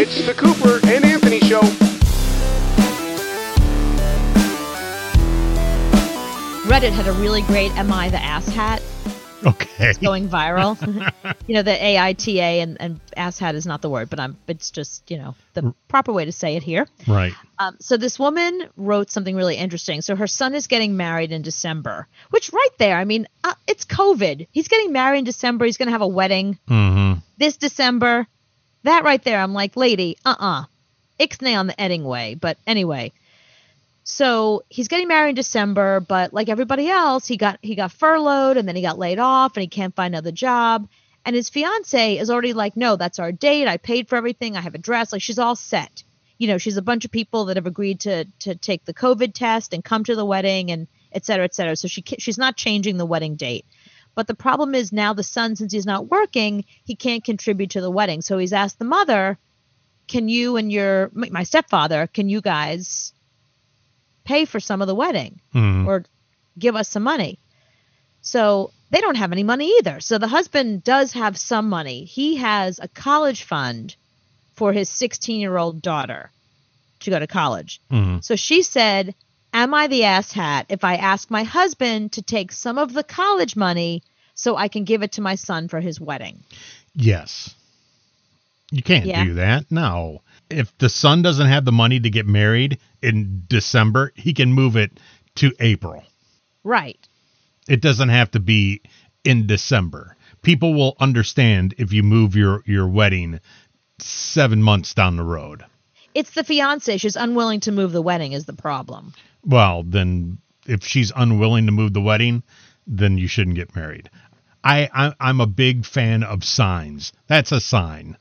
It's the Cooper and Anthony Show. Reddit had a really great "Am I the ass hat?" Okay. going viral. you know, the AITA and, and ass hat is not the word, but I'm it's just, you know, the proper way to say it here. Right. Um, so this woman wrote something really interesting. So her son is getting married in December, which right there, I mean, uh, it's COVID. He's getting married in December. He's going to have a wedding Mm-hmm. this December. That right there, I'm like, lady, uh-uh. Ixnay on the Edding way. But anyway, so he's getting married in December, but like everybody else, he got he got furloughed and then he got laid off and he can't find another job. And his fiance is already like, no, that's our date. I paid for everything. I have a dress. Like she's all set. You know, she's a bunch of people that have agreed to to take the COVID test and come to the wedding and et cetera, et cetera. So she she's not changing the wedding date. But the problem is now the son, since he's not working, he can't contribute to the wedding. So he's asked the mother, "Can you and your my stepfather, can you guys pay for some of the wedding Mhm. or give us some money?" So they don't have any money either. So the husband does have some money. He has a college fund for his 16 year old daughter to go to college. Mhm. So she said, Am I the asshat if I ask my husband to take some of the college money so I can give it to my son for his wedding? Yes. You can't Yeah. do that. No. If the son doesn't have the money to get married in December, he can move it to April. Right. It doesn't have to be in December. People will understand if you move your your wedding 7 months down the road. It's the fiance. She's unwilling to move the wedding, is the problem. Well, then if she's unwilling to move the wedding, then you shouldn't get married. I, I I'm a big fan of signs. That's a sign.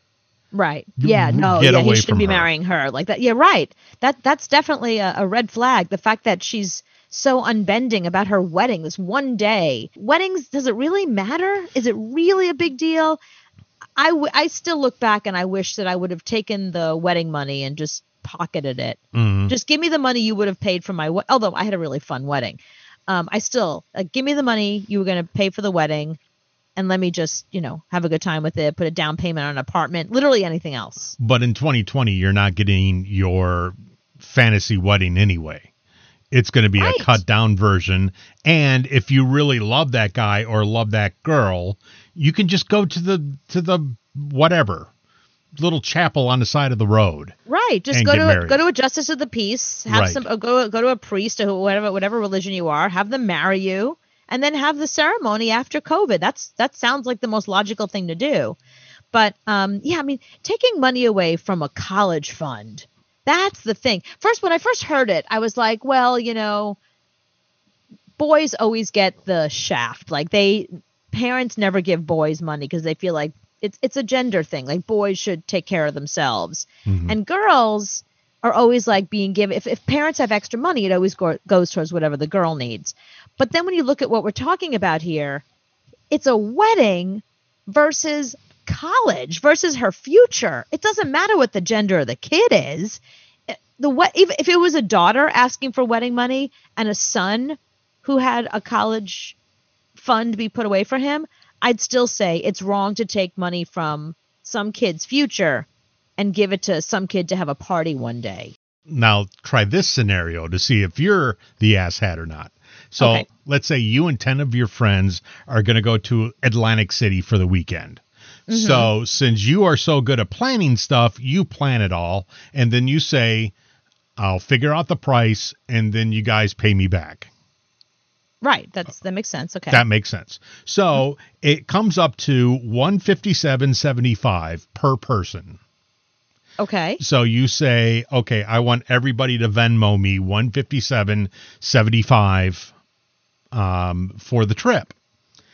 Right. Yeah. No. Get yeah. away He shouldn't be her. marrying her like that. Yeah. Right. That that's definitely a, a red flag. The fact that she's so unbending about her wedding, this one day. Weddings, does it really matter? Is it really a big deal? I, w- I still look back and I wish that I would have taken the wedding money and just pocketed it. Mhm. Just give me the money you would have paid for my we- although I had a really fun wedding. Um, I still uh, give me the money you were going to pay for the wedding and let me just, you know, have a good time with it, put a down payment on an apartment, literally anything else. But in 2020, you're not getting your fantasy wedding anyway. It's going to be Right. a cut down version. And if you really love that guy or love that girl, you can just go to the to the whatever little chapel on the side of the road. Right. Just go to married. go to a justice of the peace, have Right. some uh, go go to a priest or whatever whatever religion you are, have them marry you, and then have the ceremony after COVID. That's that sounds like the most logical thing to do. But um, yeah, I mean, taking money away from a college fund, that's the thing. First, when I first heard it, I was like, well, you know, boys always get the shaft. Like they parents never give boys money because they feel like it's it's a gender thing. Like boys should take care of themselves, mm-hmm. and girls are always like being given. If if parents have extra money, it always go, goes towards whatever the girl needs. But then when you look at what we're talking about here, it's a wedding versus college versus her future. It doesn't matter what the gender of the kid is. The what if, if it was a daughter asking for wedding money and a son who had a college fund be put away for him, I'd still say it's wrong to take money from some kid's future and give it to some kid to have a party one day. Now try this scenario to see if you're the asshat or not. So Okay. let's say you and 10 of your friends are going to go to Atlantic City for the weekend. Mm-hmm. So since you are so good at planning stuff, you plan it all and then you say, I'll figure out the price and then you guys pay me back. Right. That's that makes sense. Okay. That makes sense. So it comes up to 157.75 per person. okay. So you say, okay, I want everybody to Venmo me 157.75 um, for the trip.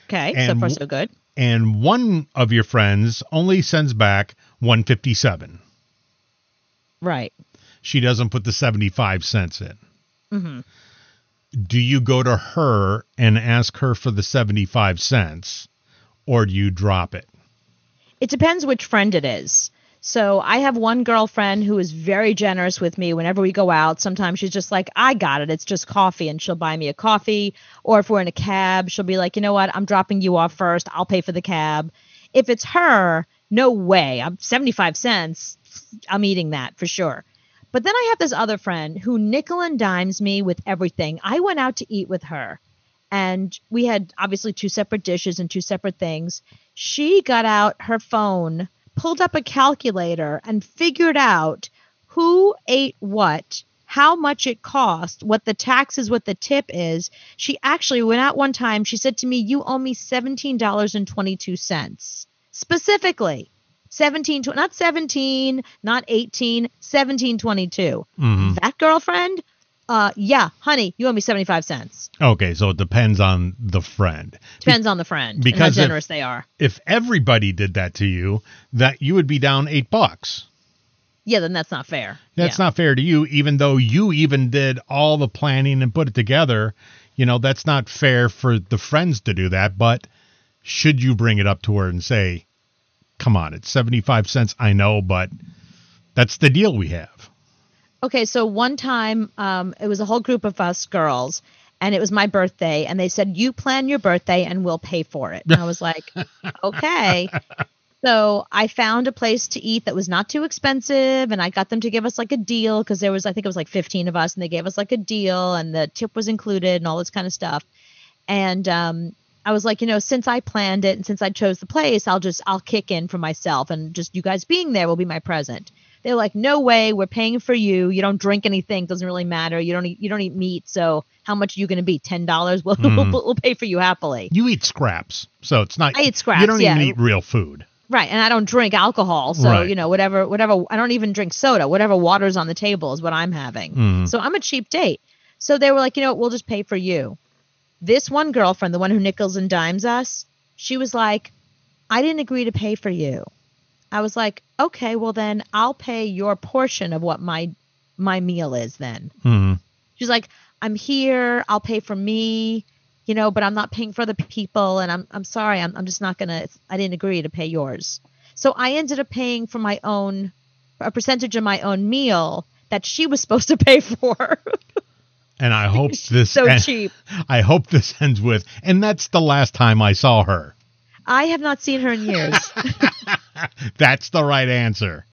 Okay. so far so good. And one of your friends only sends back 157. Right. She doesn't put the 75 cents in. hmm Do you go to her and ask her for the 75 cents or do you drop it? It depends which friend it is. So I have one girlfriend who is very generous with me whenever we go out. Sometimes she's just like, I got it. It's just coffee. And she'll buy me a coffee. Or if we're in a cab, she'll be like, you know what? I'm dropping you off first. I'll pay for the cab. If it's her, no way. I'm 75 cents. I'm eating that for sure. But then I have this other friend who nickel and dimes me with everything. I went out to eat with her and we had obviously two separate dishes and two separate things. She got out her phone, pulled up a calculator, and figured out who ate what, how much it cost, what the tax is, what the tip is. She actually went out one time. She said to me, You owe me $17.22. Specifically, 17, tw- not 17, not 18, 1722. Mhm. That girlfriend, uh, yeah, honey, you owe me 75 cents. Okay, so it depends on the friend. Depends on the friend because how if- generous they are. If everybody did that to you, that you would be down eight bucks. Yeah, then that's not fair. That's yeah. not fair to you, even though you even did all the planning and put it together. You know, that's not fair for the friends to do that. But should you bring it up to her and say, come on, it's 75 cents, I know, but that's the deal we have. Okay, so one time um, it was a whole group of us girls, and it was my birthday, and they said, You plan your birthday and we'll pay for it. And I was like, Okay. So I found a place to eat that was not too expensive, and I got them to give us like a deal because there was, I think it was like 15 of us, and they gave us like a deal, and the tip was included and all this kind of stuff. And um, I was like, you know, since I planned it and since I chose the place, I'll just I'll kick in for myself, and just you guys being there will be my present. They're like, no way, we're paying for you. You don't drink anything, doesn't really matter. You don't eat, you don't eat meat, so how much are you going to be? Ten dollars? We'll, Mm. we'll we'll pay for you happily. You eat scraps, so it's not. I eat scraps, You don't even eat real food. Right, and I don't drink alcohol, so Right. you know whatever whatever I don't even drink soda. Whatever water's on the table is what I'm having. Mm. So I'm a cheap date. So they were like, you know, what, we'll just pay for you. This one girlfriend, the one who nickels and dimes us, she was like, I didn't agree to pay for you. I was like, okay, well then I'll pay your portion of what my my meal is then. Mm. She's like, I'm here, I'll pay for me, you know, but I'm not paying for other people and I'm I'm sorry, I'm I'm just not gonna I didn't agree to pay yours. So I ended up paying for my own a percentage of my own meal that she was supposed to pay for. And I hope this. so en- cheap. I hope this ends with, and that's the last time I saw her. I have not seen her in years. That's the right answer.